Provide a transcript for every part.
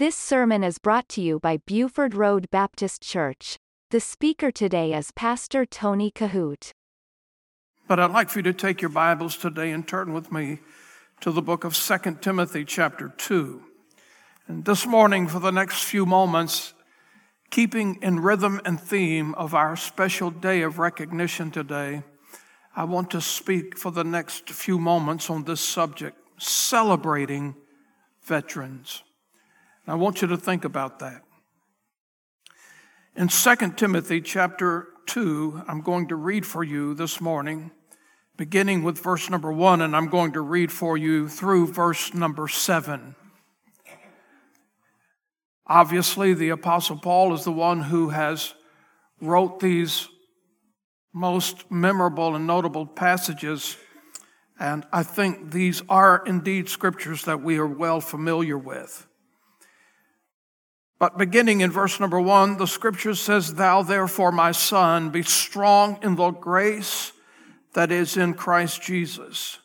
This sermon is brought to you by Buford Road Baptist Church. The speaker today is Pastor Tony Kohout. But I'd like for you to take your Bibles today and turn with me to the book of 2 Timothy, chapter 2. And this morning, for the next few moments, keeping in rhythm and theme of our special day of recognition today, I want to speak for the next few moments on this subject celebrating veterans. I want you to think about that. In 2 Timothy chapter 2, I'm going to read for you this morning, beginning with verse number 1, and I'm going to read for you through verse number 7. Obviously, the Apostle Paul is the one who has wrote these most memorable and notable passages, and I think these are indeed scriptures that we are well familiar with. But beginning in verse number one, the scripture says, Thou therefore, my son, be strong in the grace that is in Christ Jesus.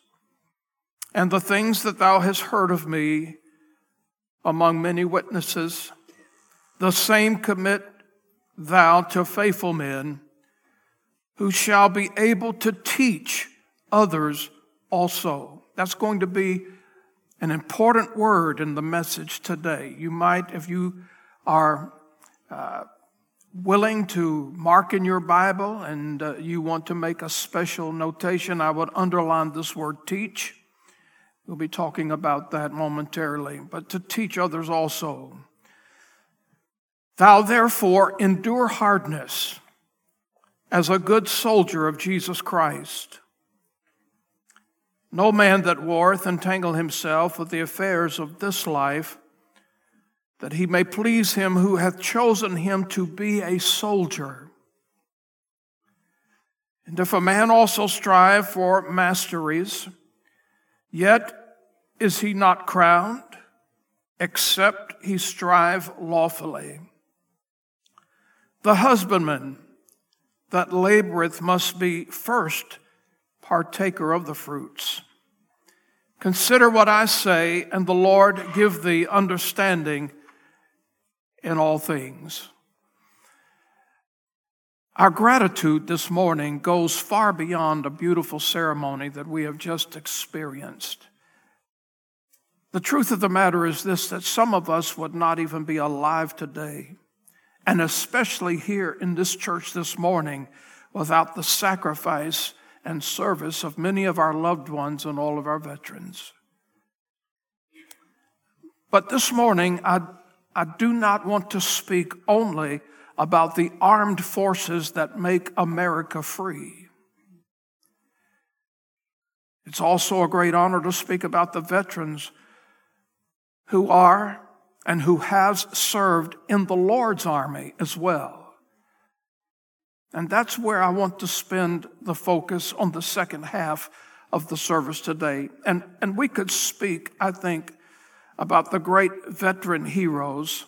And the things that thou hast heard of me among many witnesses, the same commit thou to faithful men who shall be able to teach others also. That's going to be an important word in the message today. You might, if you are uh, willing to mark in your Bible and uh, you want to make a special notation, I would underline this word teach. We'll be talking about that momentarily, but to teach others also. Thou therefore endure hardness as a good soldier of Jesus Christ. No man that warreth entangle himself with the affairs of this life that he may please him who hath chosen him to be a soldier. And if a man also strive for masteries, yet is he not crowned, except he strive lawfully. The husbandman that laboreth must be first partaker of the fruits. Consider what I say, and the Lord give thee understanding in all things. Our gratitude this morning goes far beyond a beautiful ceremony that we have just experienced. The truth of the matter is this that some of us would not even be alive today, and especially here in this church this morning, without the sacrifice and service of many of our loved ones and all of our veterans. But this morning, I I do not want to speak only about the armed forces that make America free. It's also a great honor to speak about the veterans who are and who has served in the Lord's army as well. And that's where I want to spend the focus on the second half of the service today. And, and we could speak, I think, about the great veteran heroes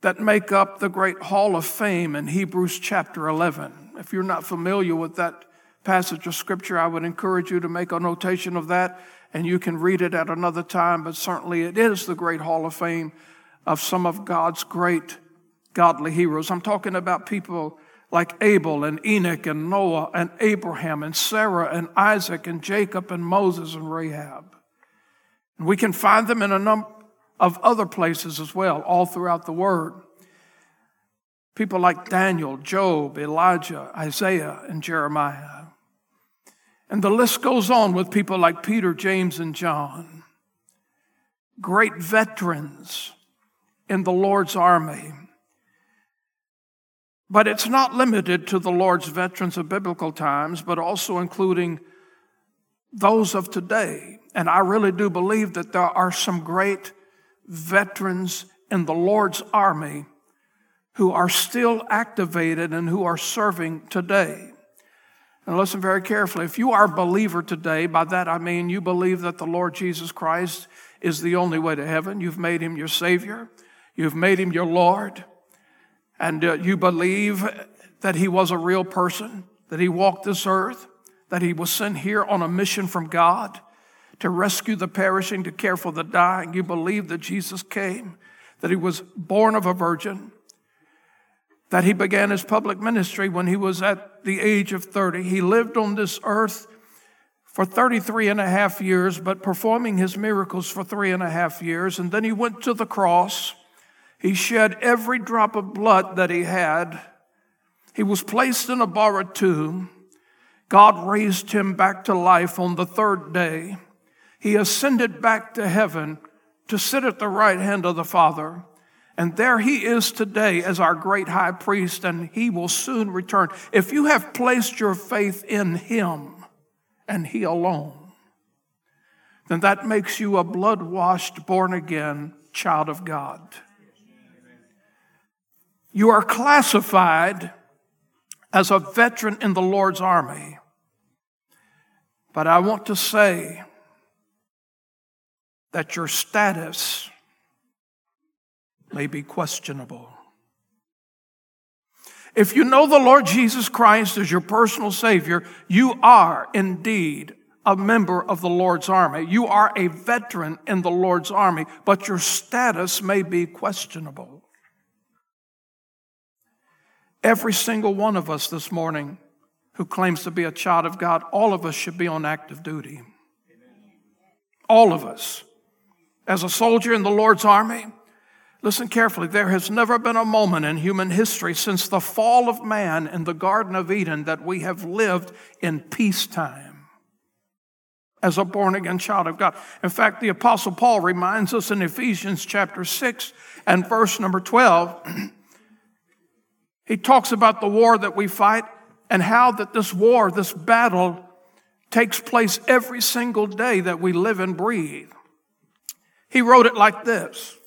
that make up the great Hall of Fame in Hebrews chapter 11. If you're not familiar with that passage of Scripture, I would encourage you to make a notation of that and you can read it at another time, but certainly it is the great Hall of Fame of some of God's great godly heroes. I'm talking about people like Abel and Enoch and Noah and Abraham and Sarah and Isaac and Jacob and Moses and Rahab. And we can find them in a number of other places as well, all throughout the Word. People like Daniel, Job, Elijah, Isaiah, and Jeremiah. And the list goes on with people like Peter, James, and John. Great veterans in the Lord's army. But it's not limited to the Lord's veterans of biblical times, but also including those of today. And I really do believe that there are some great veterans in the Lord's army who are still activated and who are serving today. And listen very carefully. If you are a believer today, by that I mean you believe that the Lord Jesus Christ is the only way to heaven. You've made him your Savior. You've made him your Lord. And uh, you believe that he was a real person, that he walked this earth, that he was sent here on a mission from God to rescue the perishing, to care for the dying. You believe that Jesus came, that he was born of a virgin, that he began his public ministry when he was at the age of 30. He lived on this earth for 33 and a half years, but performing his miracles for three and a half years. And then he went to the cross. He shed every drop of blood that he had. He was placed in a borrowed tomb. God raised him back to life on the third day. He ascended back to heaven to sit at the right hand of the Father. And there he is today as our great high priest, and he will soon return. If you have placed your faith in him and he alone, then that makes you a blood washed, born again child of God. You are classified as a veteran in the Lord's army. But I want to say that your status may be questionable. If you know the Lord Jesus Christ as your personal Savior, you are indeed a member of the Lord's army. You are a veteran in the Lord's army, but your status may be questionable. Every single one of us this morning who claims to be a child of God, all of us should be on active duty. All of us. As a soldier in the Lord's army, listen carefully, there has never been a moment in human history since the fall of man in the Garden of Eden that we have lived in peacetime as a born again child of God. In fact, the Apostle Paul reminds us in Ephesians chapter 6 and verse number 12, he talks about the war that we fight and how that this war, this battle, takes place every single day that we live and breathe. He wrote it like this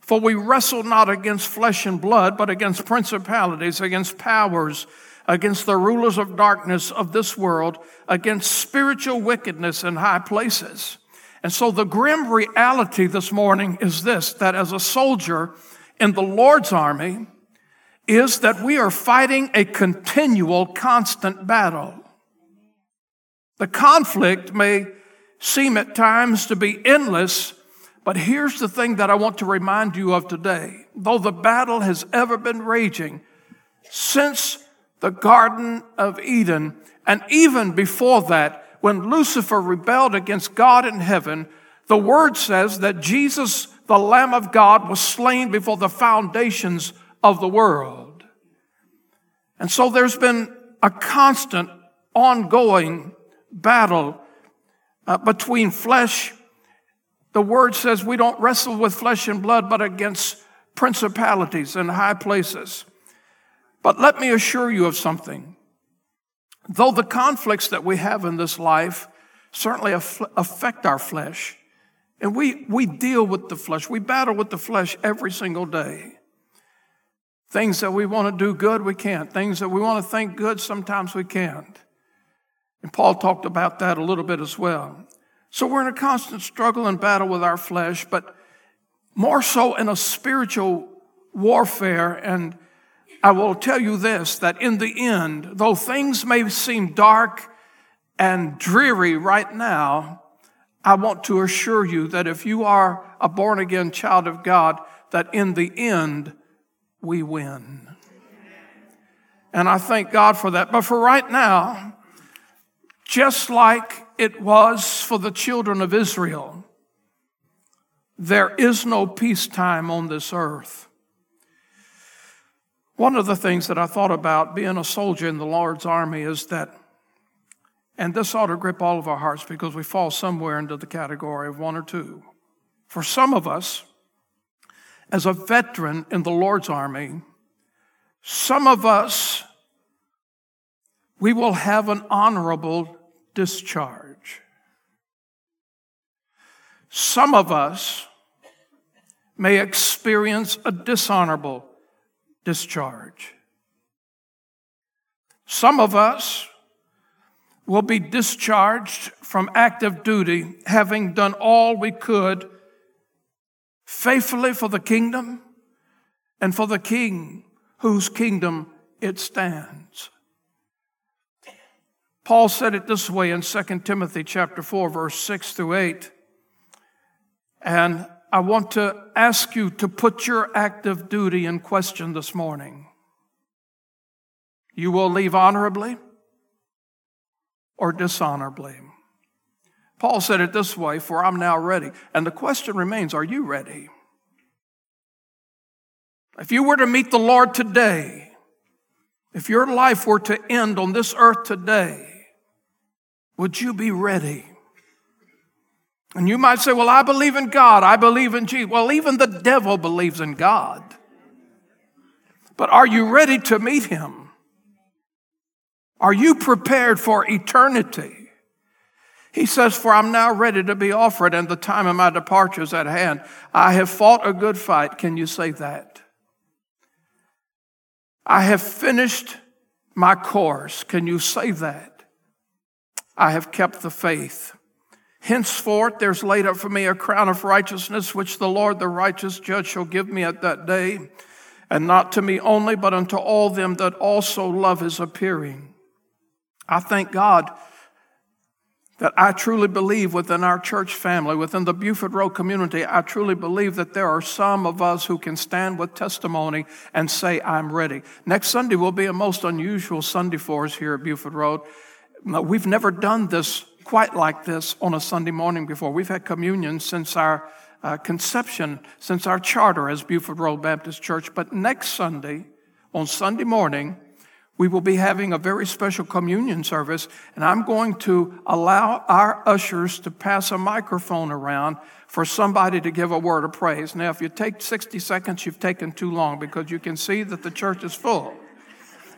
For we wrestle not against flesh and blood, but against principalities, against powers, against the rulers of darkness of this world, against spiritual wickedness in high places. And so the grim reality this morning is this that as a soldier in the Lord's army, is that we are fighting a continual, constant battle. The conflict may seem at times to be endless, but here's the thing that I want to remind you of today. Though the battle has ever been raging since the Garden of Eden, and even before that, when Lucifer rebelled against God in heaven, the word says that Jesus, the Lamb of God, was slain before the foundations of the world. And so there's been a constant, ongoing battle uh, between flesh. The word says we don't wrestle with flesh and blood, but against principalities and high places. But let me assure you of something. Though the conflicts that we have in this life certainly affect our flesh, and we, we deal with the flesh, we battle with the flesh every single day. Things that we want to do good, we can't. Things that we want to think good, sometimes we can't. And Paul talked about that a little bit as well. So we're in a constant struggle and battle with our flesh, but more so in a spiritual warfare. And I will tell you this that in the end, though things may seem dark and dreary right now, I want to assure you that if you are a born again child of God, that in the end, we win. And I thank God for that. But for right now, just like it was for the children of Israel, there is no peacetime on this earth. One of the things that I thought about being a soldier in the Lord's army is that, and this ought to grip all of our hearts because we fall somewhere into the category of one or two. For some of us, as a veteran in the Lord's army, some of us, we will have an honorable discharge. Some of us may experience a dishonorable discharge. Some of us will be discharged from active duty having done all we could faithfully for the kingdom and for the king whose kingdom it stands. Paul said it this way in 2 Timothy chapter 4 verse 6 through 8. And I want to ask you to put your active duty in question this morning. You will leave honorably or dishonorably. Paul said it this way, for I'm now ready. And the question remains, are you ready? If you were to meet the Lord today, if your life were to end on this earth today, would you be ready? And you might say, Well, I believe in God, I believe in Jesus. Well, even the devil believes in God. But are you ready to meet him? Are you prepared for eternity? He says, For I'm now ready to be offered, and the time of my departure is at hand. I have fought a good fight. Can you say that? I have finished my course. Can you say that? I have kept the faith. Henceforth, there's laid up for me a crown of righteousness, which the Lord, the righteous judge, shall give me at that day, and not to me only, but unto all them that also love his appearing. I thank God that I truly believe within our church family, within the Buford Road community, I truly believe that there are some of us who can stand with testimony and say, I'm ready. Next Sunday will be a most unusual Sunday for us here at Buford Road. We've never done this quite like this on a Sunday morning before. We've had communion since our uh, conception, since our charter as Buford Road Baptist Church. But next Sunday, on Sunday morning, we will be having a very special communion service, and I'm going to allow our ushers to pass a microphone around for somebody to give a word of praise. Now, if you take 60 seconds, you've taken too long because you can see that the church is full.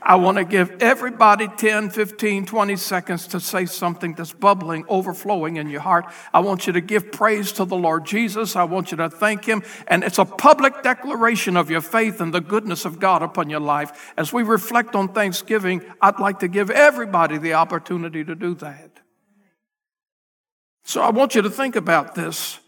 I want to give everybody 10, 15, 20 seconds to say something that's bubbling, overflowing in your heart. I want you to give praise to the Lord Jesus. I want you to thank Him. And it's a public declaration of your faith and the goodness of God upon your life. As we reflect on Thanksgiving, I'd like to give everybody the opportunity to do that. So I want you to think about this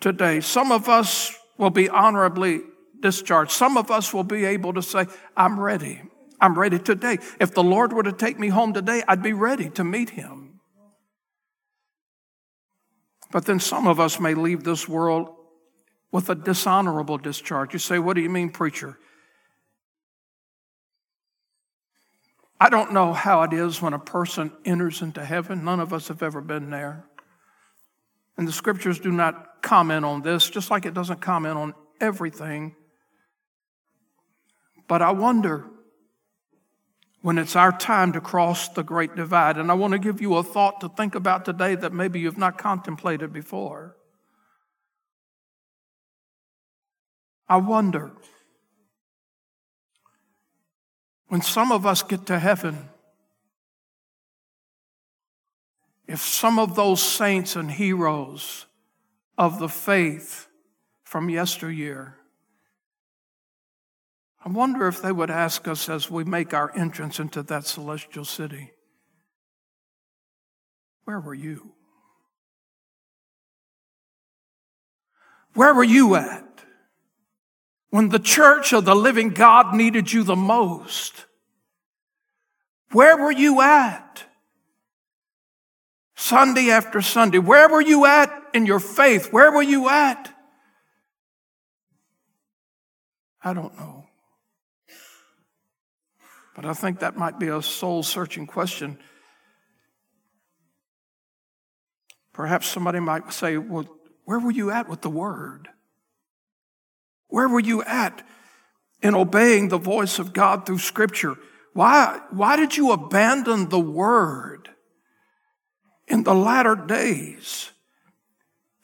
today. Some of us will be honorably discharged. Some of us will be able to say, I'm ready. I'm ready today. If the Lord were to take me home today, I'd be ready to meet him. But then some of us may leave this world with a dishonorable discharge. You say, What do you mean, preacher? I don't know how it is when a person enters into heaven. None of us have ever been there. And the scriptures do not comment on this, just like it doesn't comment on everything but I wonder when it's our time to cross the great divide. And I want to give you a thought to think about today that maybe you've not contemplated before. I wonder when some of us get to heaven, if some of those saints and heroes of the faith from yesteryear I wonder if they would ask us as we make our entrance into that celestial city, Where were you? Where were you at when the church of the living God needed you the most? Where were you at? Sunday after Sunday. Where were you at in your faith? Where were you at? I don't know. But I think that might be a soul searching question. Perhaps somebody might say, Well, where were you at with the word? Where were you at in obeying the voice of God through Scripture? Why, why did you abandon the word in the latter days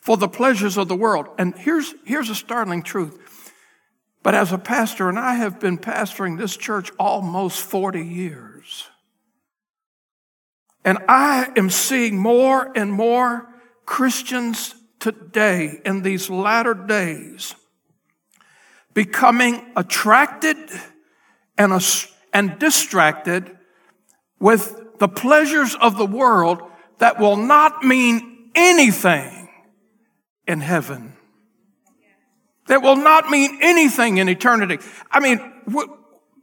for the pleasures of the world? And here's, here's a startling truth but as a pastor, and I have been pastoring this church almost 40 years, and I am seeing more and more Christians today in these latter days becoming attracted and, and distracted with the pleasures of the world that will not mean anything in heaven that will not mean anything in eternity. I mean,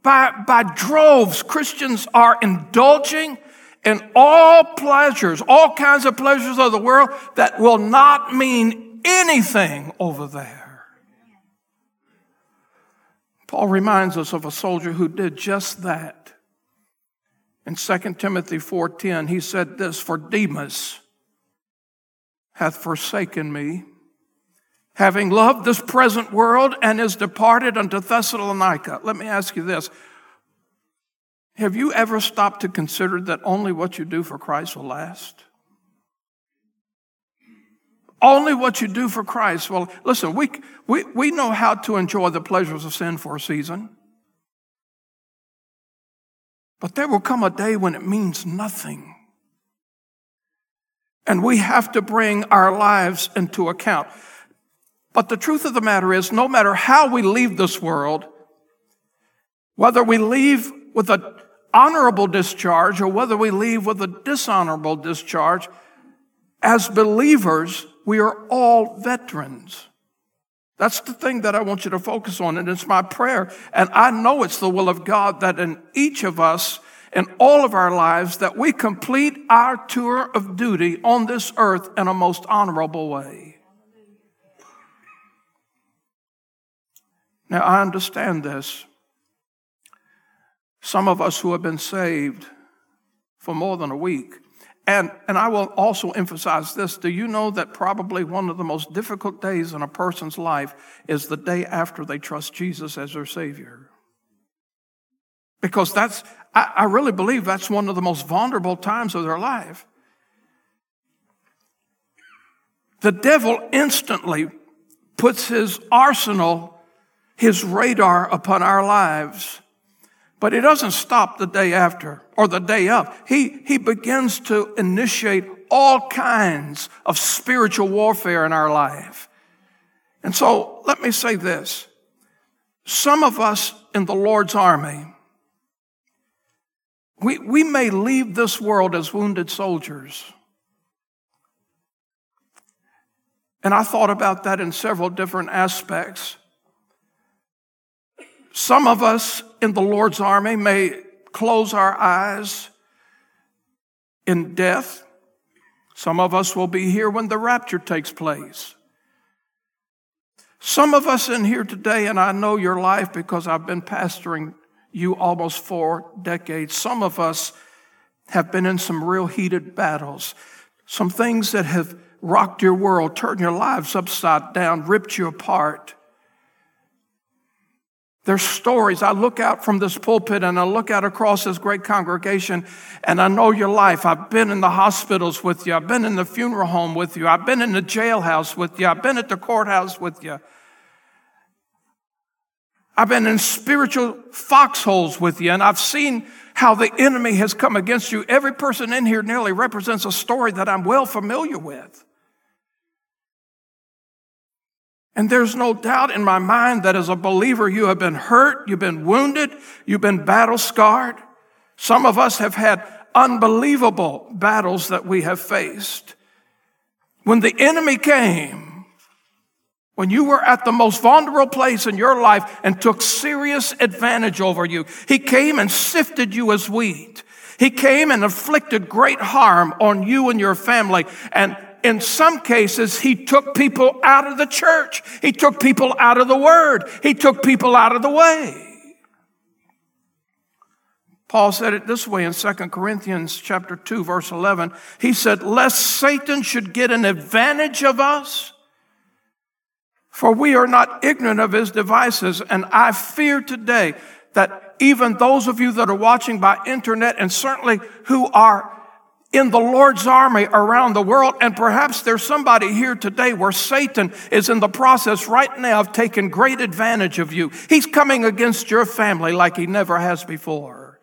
by, by droves, Christians are indulging in all pleasures, all kinds of pleasures of the world that will not mean anything over there. Paul reminds us of a soldier who did just that. In 2 Timothy 4:10, he said this, "For Demas hath forsaken me, having loved this present world and is departed unto Thessalonica." Let me ask you this. Have you ever stopped to consider that only what you do for Christ will last? Only what you do for Christ. Well, listen, we, we, we know how to enjoy the pleasures of sin for a season. But there will come a day when it means nothing. And we have to bring our lives into account. But the truth of the matter is, no matter how we leave this world, whether we leave with an honorable discharge or whether we leave with a dishonorable discharge, as believers, we are all veterans. That's the thing that I want you to focus on, and it's my prayer. And I know it's the will of God that in each of us, in all of our lives, that we complete our tour of duty on this earth in a most honorable way. Now, I understand this. Some of us who have been saved for more than a week and, and I will also emphasize this. Do you know that probably one of the most difficult days in a person's life is the day after they trust Jesus as their Savior? Because that's, I, I really believe that's one of the most vulnerable times of their life. The devil instantly puts his arsenal, his radar upon our lives but he doesn't stop the day after or the day of. He, he begins to initiate all kinds of spiritual warfare in our life. And so let me say this. Some of us in the Lord's army, we, we may leave this world as wounded soldiers. And I thought about that in several different aspects. Some of us in the Lord's army may close our eyes in death. Some of us will be here when the rapture takes place. Some of us in here today, and I know your life because I've been pastoring you almost four decades. Some of us have been in some real heated battles, some things that have rocked your world, turned your lives upside down, ripped you apart. There's stories. I look out from this pulpit and I look out across this great congregation and I know your life. I've been in the hospitals with you. I've been in the funeral home with you. I've been in the jailhouse with you. I've been at the courthouse with you. I've been in spiritual foxholes with you and I've seen how the enemy has come against you. Every person in here nearly represents a story that I'm well familiar with. And there's no doubt in my mind that as a believer, you have been hurt, you've been wounded, you've been battle scarred. Some of us have had unbelievable battles that we have faced. When the enemy came, when you were at the most vulnerable place in your life and took serious advantage over you, he came and sifted you as wheat. He came and inflicted great harm on you and your family. And in some cases, he took people out of the church. He took people out of the word. He took people out of the way. Paul said it this way in 2 Corinthians chapter 2 verse 11. He said, "Lest Satan should get an advantage of us, for we are not ignorant of his devices, and I fear today that even those of you that are watching by internet and certainly who are in the Lord's army around the world. And perhaps there's somebody here today where Satan is in the process right now of taking great advantage of you. He's coming against your family like he never has before.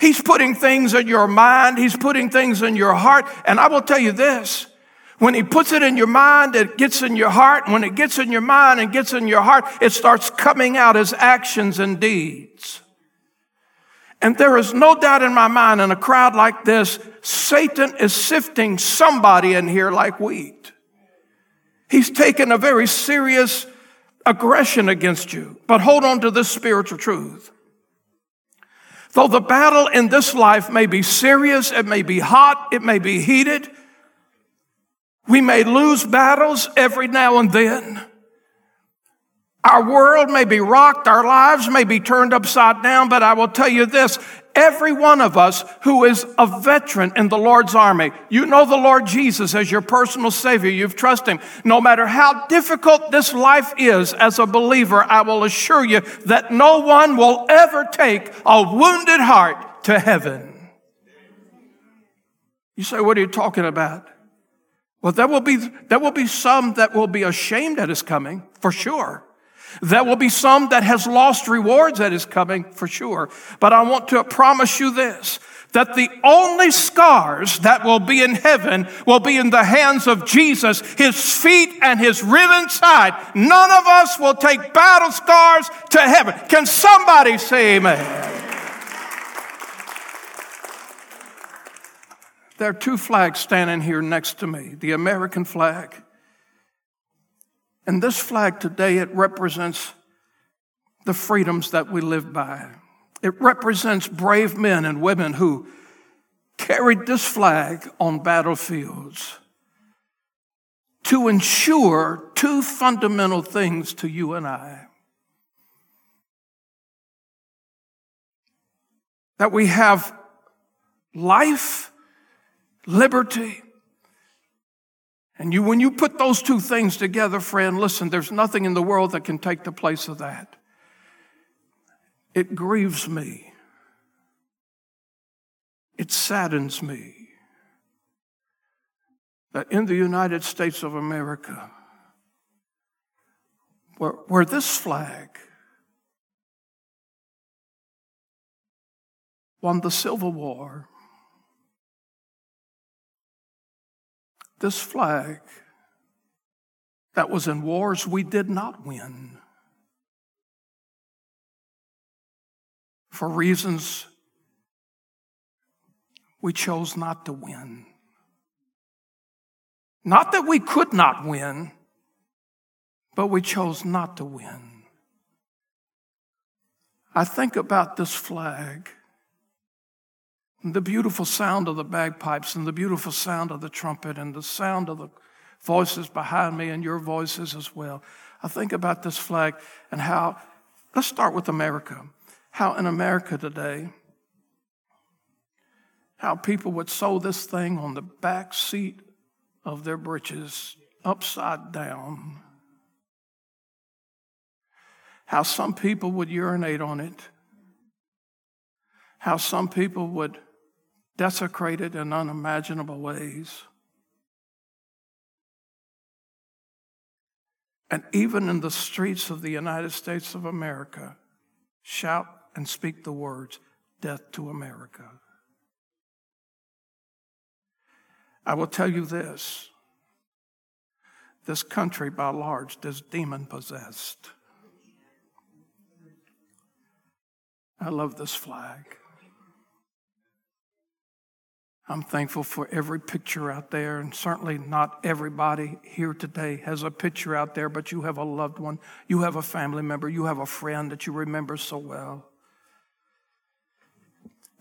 He's putting things in your mind. He's putting things in your heart. And I will tell you this. When he puts it in your mind, it gets in your heart. When it gets in your mind and gets in your heart, it starts coming out as actions and deeds. And there is no doubt in my mind in a crowd like this, Satan is sifting somebody in here like wheat. He's taken a very serious aggression against you. But hold on to this spiritual truth. Though the battle in this life may be serious, it may be hot, it may be heated, we may lose battles every now and then. Our world may be rocked, our lives may be turned upside down, but I will tell you this every one of us who is a veteran in the Lord's army, you know the Lord Jesus as your personal Savior, you've trusted Him. No matter how difficult this life is as a believer, I will assure you that no one will ever take a wounded heart to heaven. You say, What are you talking about? Well, there will be, there will be some that will be ashamed at His coming, for sure. There will be some that has lost rewards that is coming for sure. But I want to promise you this, that the only scars that will be in heaven will be in the hands of Jesus, his feet and his riven side. None of us will take battle scars to heaven. Can somebody say amen? There are two flags standing here next to me the American flag and this flag today, it represents the freedoms that we live by. It represents brave men and women who carried this flag on battlefields to ensure two fundamental things to you and I. That we have life, liberty, and you, when you put those two things together, friend, listen, there's nothing in the world that can take the place of that. It grieves me. It saddens me that in the United States of America, where, where this flag won the Civil War, this flag that was in wars we did not win for reasons we chose not to win. Not that we could not win, but we chose not to win. I think about this flag the beautiful sound of the bagpipes and the beautiful sound of the trumpet and the sound of the voices behind me and your voices as well. I think about this flag and how, let's start with America. How in America today, how people would sew this thing on the back seat of their breeches upside down. How some people would urinate on it. How some people would desecrated in unimaginable ways. And even in the streets of the United States of America, shout and speak the words, Death to America. I will tell you this this country by large is demon possessed. I love this flag. I'm thankful for every picture out there, and certainly not everybody here today has a picture out there, but you have a loved one, you have a family member, you have a friend that you remember so well.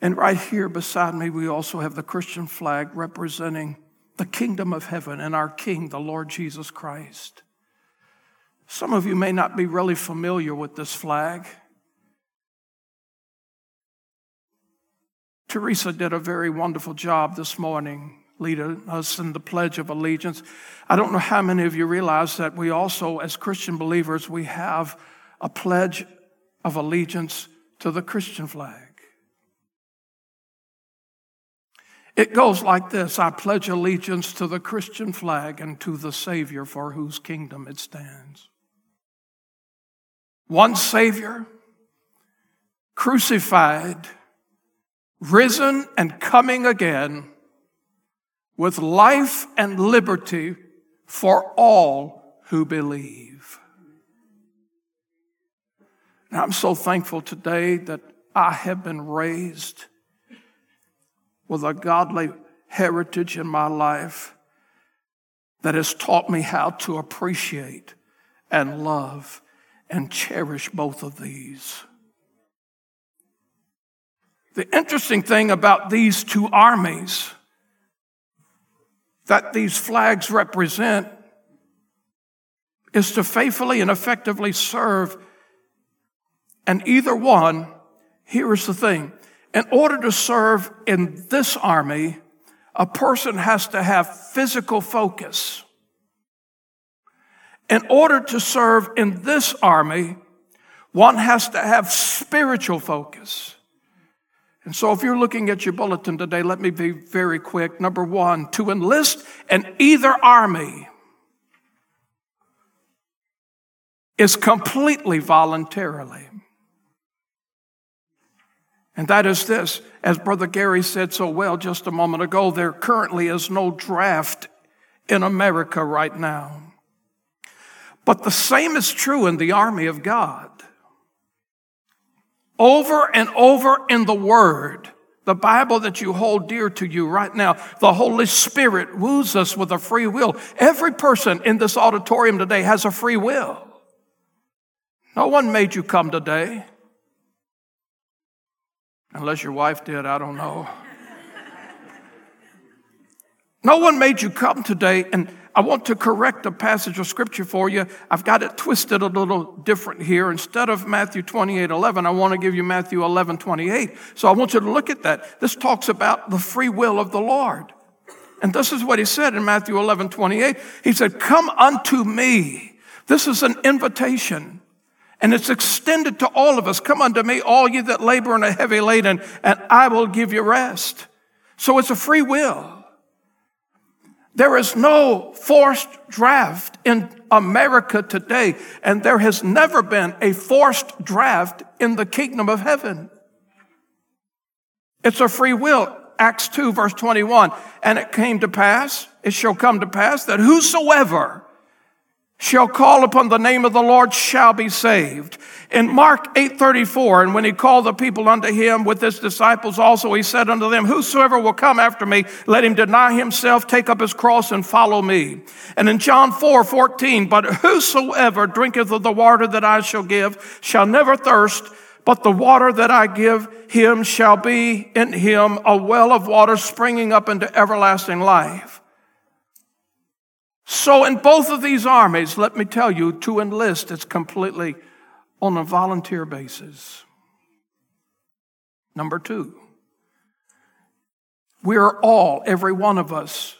And right here beside me, we also have the Christian flag representing the kingdom of heaven and our King, the Lord Jesus Christ. Some of you may not be really familiar with this flag. Teresa did a very wonderful job this morning leading us in the Pledge of Allegiance. I don't know how many of you realize that we also, as Christian believers, we have a pledge of allegiance to the Christian flag. It goes like this I pledge allegiance to the Christian flag and to the Savior for whose kingdom it stands. One Savior, crucified risen and coming again with life and liberty for all who believe. I'm so thankful today that I have been raised with a godly heritage in my life that has taught me how to appreciate and love and cherish both of these. The interesting thing about these two armies that these flags represent is to faithfully and effectively serve. And either one, here's the thing. In order to serve in this army, a person has to have physical focus. In order to serve in this army, one has to have spiritual focus. And so, if you're looking at your bulletin today, let me be very quick. Number one, to enlist in either army is completely voluntarily. And that is this, as Brother Gary said so well just a moment ago, there currently is no draft in America right now. But the same is true in the army of God. Over and over in the Word, the Bible that you hold dear to you right now, the Holy Spirit woos us with a free will. Every person in this auditorium today has a free will. No one made you come today. Unless your wife did, I don't know. no one made you come today, and I want to correct a passage of scripture for you. I've got it twisted a little different here. Instead of Matthew 28 11, I want to give you Matthew 11 28. So I want you to look at that. This talks about the free will of the Lord. And this is what he said in Matthew 11 28. He said, Come unto me. This is an invitation. And it's extended to all of us. Come unto me, all you that labor and are heavy laden, and I will give you rest. So it's a free will. There is no forced draft in America today, and there has never been a forced draft in the kingdom of heaven. It's a free will. Acts 2 verse 21. And it came to pass, it shall come to pass that whosoever shall call upon the name of the Lord shall be saved. In Mark 8:34, and when he called the people unto him with his disciples also, he said unto them, Whosoever will come after me, let him deny himself, take up his cross, and follow me. And in John 4, 14, but whosoever drinketh of the water that I shall give shall never thirst, but the water that I give him shall be in him a well of water springing up into everlasting life. So, in both of these armies, let me tell you, to enlist is completely on a volunteer basis. Number two, we are all, every one of us,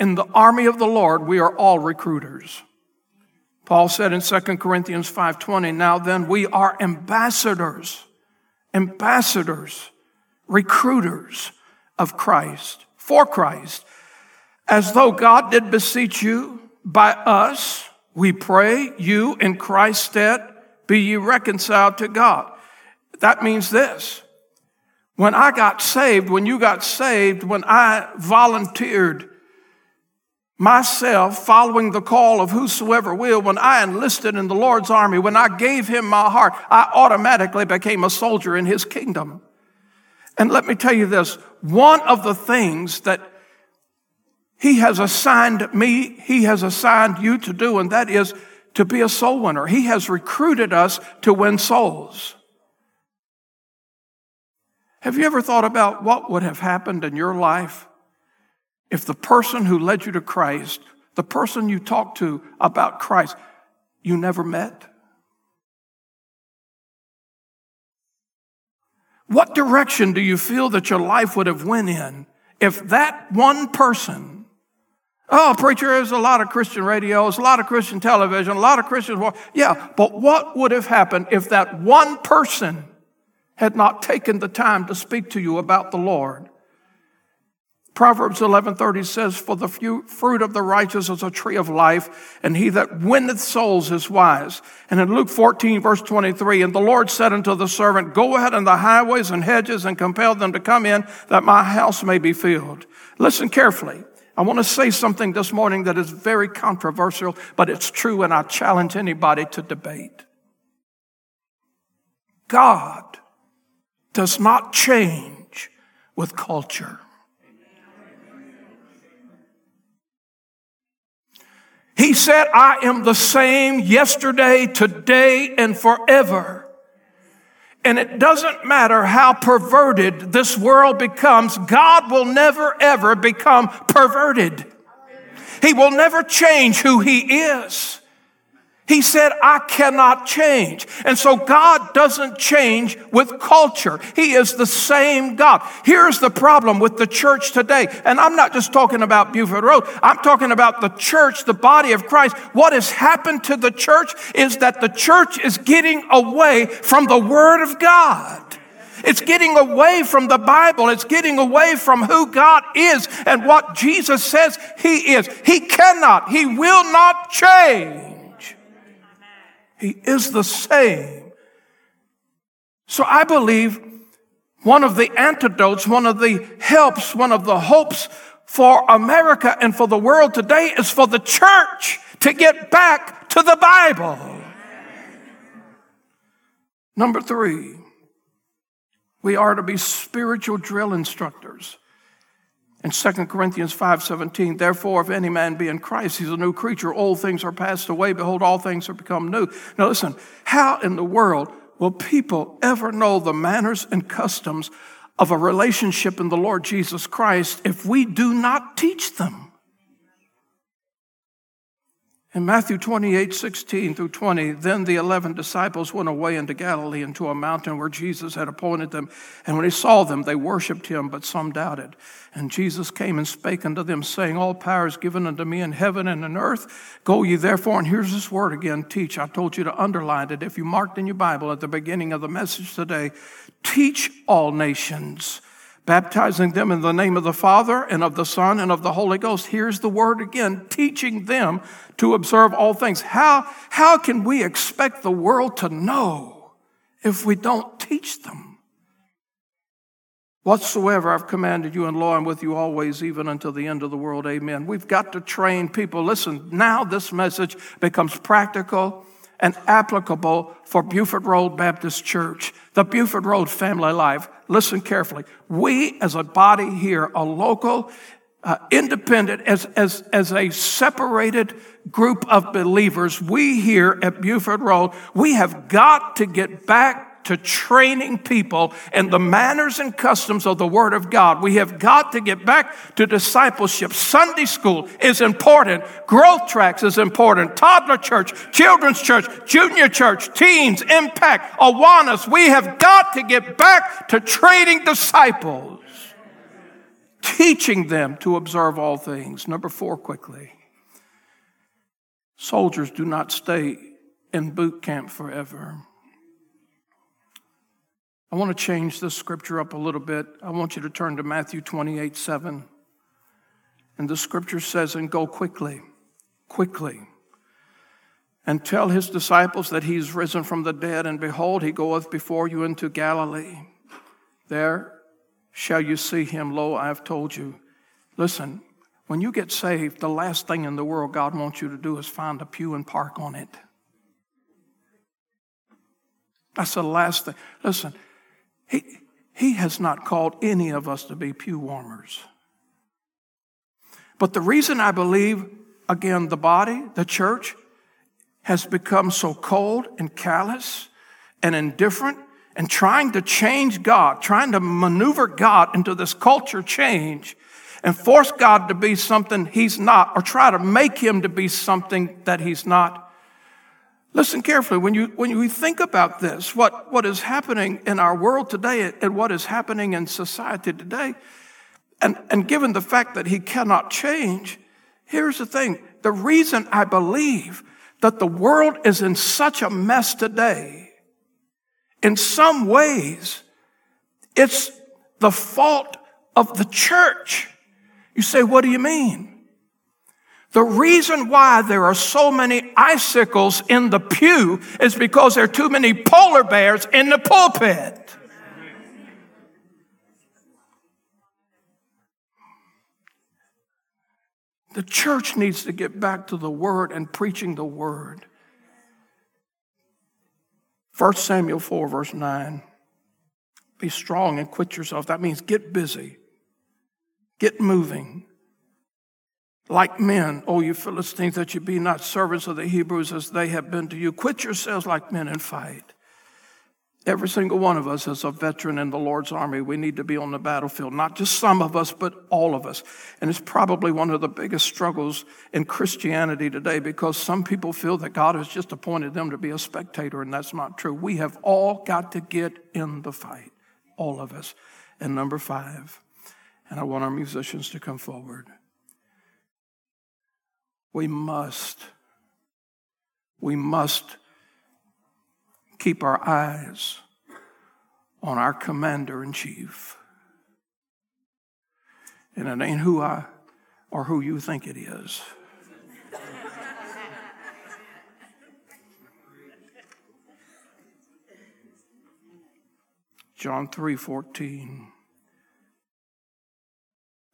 in the army of the Lord, we are all recruiters. Paul said in 2 Corinthians 5:20, now then we are ambassadors, ambassadors, recruiters of Christ, for Christ as though God did beseech you by us, we pray you in Christ's stead be ye reconciled to God. That means this. When I got saved, when you got saved, when I volunteered myself following the call of whosoever will, when I enlisted in the Lord's army, when I gave him my heart, I automatically became a soldier in his kingdom. And let me tell you this, one of the things that he has assigned me, He has assigned you to do, and that is to be a soul winner. He has recruited us to win souls. Have you ever thought about what would have happened in your life if the person who led you to Christ, the person you talked to about Christ, you never met? What direction do you feel that your life would have went in if that one person Oh, preacher, there's a lot of Christian radios, a lot of Christian television, a lot of Christian. Yeah, but what would have happened if that one person had not taken the time to speak to you about the Lord? Proverbs 11:30 says, "For the fruit of the righteous is a tree of life, and he that winneth souls is wise." And in Luke 14, verse 23, "And the Lord said unto the servant, Go ahead in the highways and hedges and compel them to come in, that my house may be filled." Listen carefully. I want to say something this morning that is very controversial, but it's true, and I challenge anybody to debate. God does not change with culture. He said, I am the same yesterday, today, and forever. And it doesn't matter how perverted this world becomes, God will never ever become perverted. He will never change who He is. He said, I cannot change. And so God doesn't change with culture. He is the same God. Here's the problem with the church today. And I'm not just talking about Buford Road. I'm talking about the church, the body of Christ. What has happened to the church is that the church is getting away from the Word of God. It's getting away from the Bible. It's getting away from who God is and what Jesus says He is. He cannot, He will not change. He is the same. So I believe one of the antidotes, one of the helps, one of the hopes for America and for the world today is for the church to get back to the Bible. Number three, we are to be spiritual drill instructors. In 2 Corinthians 5:17, therefore, if any man be in Christ, he's a new creature. Old things are passed away. Behold, all things are become new. Now listen, how in the world will people ever know the manners and customs of a relationship in the Lord Jesus Christ if we do not teach them? In Matthew 28, 16 through 20, then the 11 disciples went away into Galilee into a mountain where Jesus had appointed them. And when he saw them, they worshiped him, but some doubted. And Jesus came and spake unto them, saying, All power is given unto me in heaven and in earth. Go ye therefore, and here's this word again teach. I told you to underline it. If you marked in your Bible at the beginning of the message today, teach all nations baptizing them in the name of the Father and of the Son and of the Holy Ghost. Here's the word again, teaching them to observe all things. How, how can we expect the world to know if we don't teach them? Whatsoever I've commanded you in law, I'm with you always, even until the end of the world. Amen. We've got to train people. Listen, now this message becomes practical and applicable for Buford Road Baptist Church, the Buford Road family life. Listen carefully. We as a body here, a local, uh, independent, as, as, as a separated group of believers, we here at Buford Road, we have got to get back to training people in the manners and customs of the Word of God. We have got to get back to discipleship. Sunday school is important. Growth tracks is important. Toddler church, children's church, junior church, teens, impact, Awanas. We have got to get back to training disciples, teaching them to observe all things. Number four, quickly. Soldiers do not stay in boot camp forever. I want to change this scripture up a little bit. I want you to turn to Matthew 28 7. And the scripture says, And go quickly, quickly, and tell his disciples that he's risen from the dead, and behold, he goeth before you into Galilee. There shall you see him. Lo, I have told you. Listen, when you get saved, the last thing in the world God wants you to do is find a pew and park on it. That's the last thing. Listen, he, he has not called any of us to be pew warmers. But the reason I believe, again, the body, the church, has become so cold and callous and indifferent and trying to change God, trying to maneuver God into this culture change and force God to be something he's not or try to make him to be something that he's not Listen carefully. When you, when you think about this, what, what is happening in our world today and what is happening in society today, and, and given the fact that he cannot change, here's the thing. The reason I believe that the world is in such a mess today, in some ways, it's the fault of the church. You say, what do you mean? The reason why there are so many icicles in the pew is because there are too many polar bears in the pulpit. The church needs to get back to the word and preaching the word. 1 Samuel 4, verse 9. Be strong and quit yourself. That means get busy, get moving like men, O you Philistines, that you be not servants of the Hebrews as they have been to you. Quit yourselves like men and fight. Every single one of us is a veteran in the Lord's army. We need to be on the battlefield. Not just some of us, but all of us. And it's probably one of the biggest struggles in Christianity today because some people feel that God has just appointed them to be a spectator, and that's not true. We have all got to get in the fight. All of us. And number five, and I want our musicians to come forward. We must, we must keep our eyes on our commander in chief. And it ain't who I or who you think it is. John 3 14.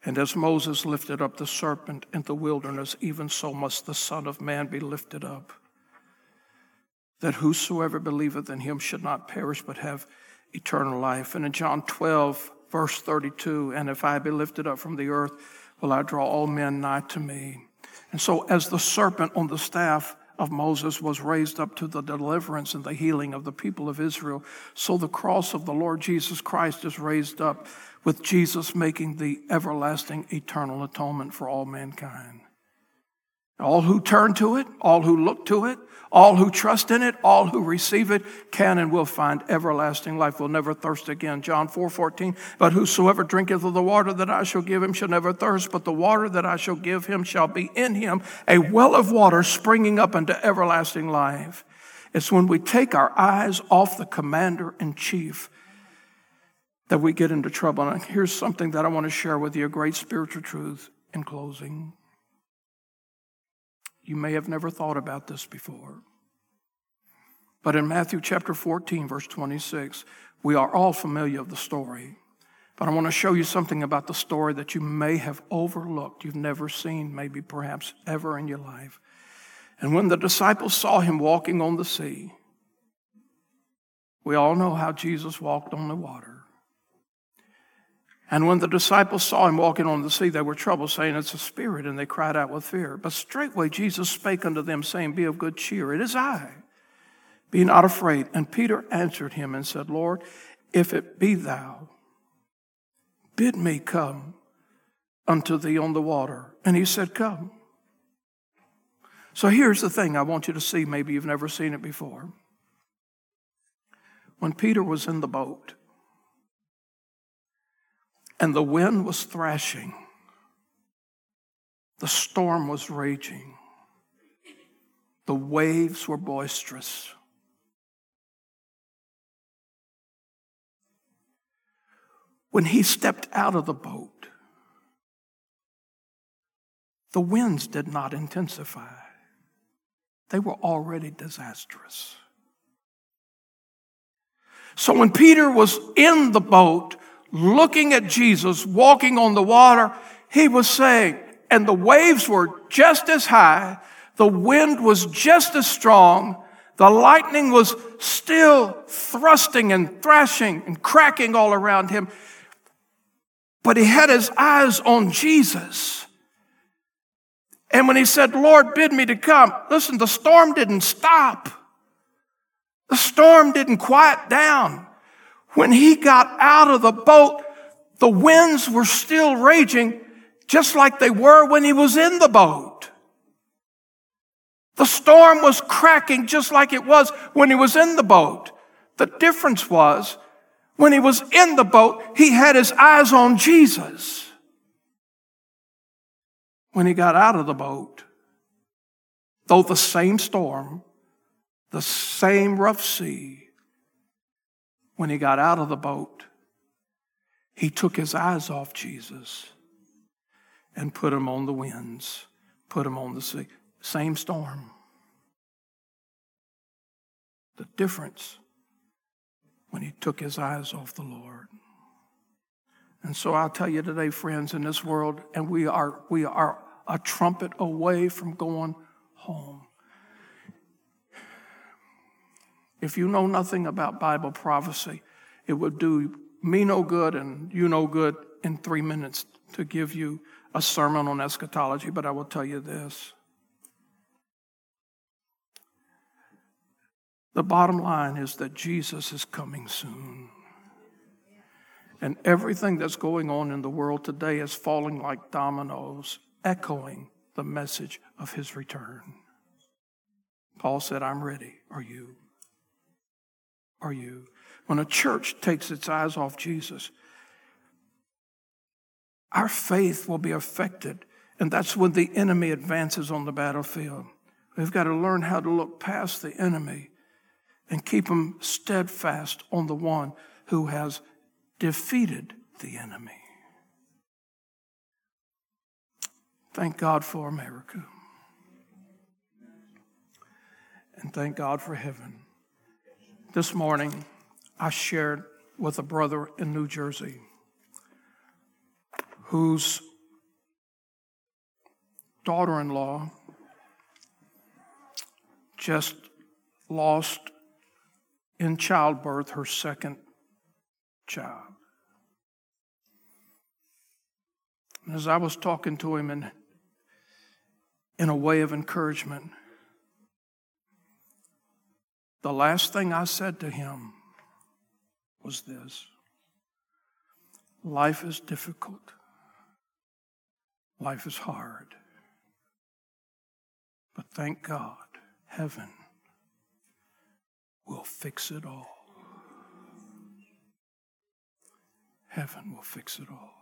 And as Moses lifted up the serpent in the wilderness, even so must the Son of Man be lifted up that whosoever believeth in him should not perish but have eternal life. And in John 12, verse 32, and if I be lifted up from the earth, will I draw all men nigh to me. And so, as the serpent on the staff of Moses was raised up to the deliverance and the healing of the people of Israel, so the cross of the Lord Jesus Christ is raised up with Jesus making the everlasting eternal atonement for all mankind. All who turn to it, all who look to it, all who trust in it, all who receive it, can and will find everlasting life, will never thirst again. John 4 14. But whosoever drinketh of the water that I shall give him shall never thirst, but the water that I shall give him shall be in him a well of water springing up into everlasting life. It's when we take our eyes off the commander in chief that we get into trouble. And here's something that I want to share with you a great spiritual truth in closing. You may have never thought about this before. But in Matthew chapter 14, verse 26, we are all familiar of the story. But I want to show you something about the story that you may have overlooked, you've never seen, maybe perhaps ever in your life. And when the disciples saw him walking on the sea, we all know how Jesus walked on the water. And when the disciples saw him walking on the sea, they were troubled, saying, It's a spirit, and they cried out with fear. But straightway Jesus spake unto them, saying, Be of good cheer, it is I. Be not afraid. And Peter answered him and said, Lord, if it be thou, bid me come unto thee on the water. And he said, Come. So here's the thing I want you to see. Maybe you've never seen it before. When Peter was in the boat, and the wind was thrashing. The storm was raging. The waves were boisterous. When he stepped out of the boat, the winds did not intensify. They were already disastrous. So when Peter was in the boat, looking at Jesus walking on the water, he was saying, and the waves were just as high, the wind was just as strong, the lightning was still thrusting and thrashing and cracking all around him. But he had his eyes on Jesus. And when he said, Lord, bid me to come, listen, the storm didn't stop. The storm didn't quiet down. When he got out of the boat, the winds were still raging just like they were when he was in the boat. The storm was cracking just like it was when he was in the boat. The difference was when he was in the boat, he had his eyes on Jesus. When he got out of the boat, though the same storm, the same rough sea, when he got out of the boat, he took his eyes off Jesus and put him on the winds, put him on the sea. Same storm. The difference when he took his eyes off the Lord. And so I'll tell you today, friends, in this world, and we are, we are a trumpet away from going home. If you know nothing about Bible prophecy, it would do me no good and you no good in three minutes to give you a sermon on eschatology, but I will tell you this. The bottom line is that Jesus is coming soon. And everything that's going on in the world today is falling like dominoes, echoing the message of his return. Paul said, I'm ready. Are you? Are you? When a church takes its eyes off Jesus, our faith will be affected. And that's when the enemy advances on the battlefield. We've got to learn how to look past the enemy and keep them steadfast on the one who has defeated the enemy. Thank God for America. And thank God for heaven. This morning, I shared with a brother in New Jersey whose daughter in law just lost in childbirth her second child. And as I was talking to him in, in a way of encouragement, the last thing I said to him was this Life is difficult, life is hard. But thank God, heaven will fix it all. Heaven will fix it all.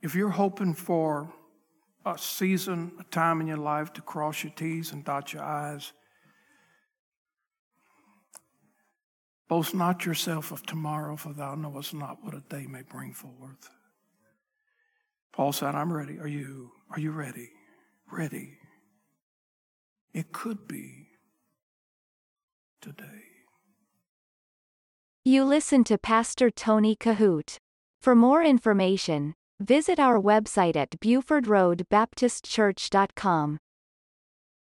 If you're hoping for a season, a time in your life to cross your T's and dot your I's, boast not yourself of tomorrow, for thou knowest not what a day may bring forth. Paul said, I'm ready. Are you? Are you ready? Ready. It could be today. You listen to Pastor Tony Kohout. For more information, visit our website at BufordRoadBaptistChurch.com.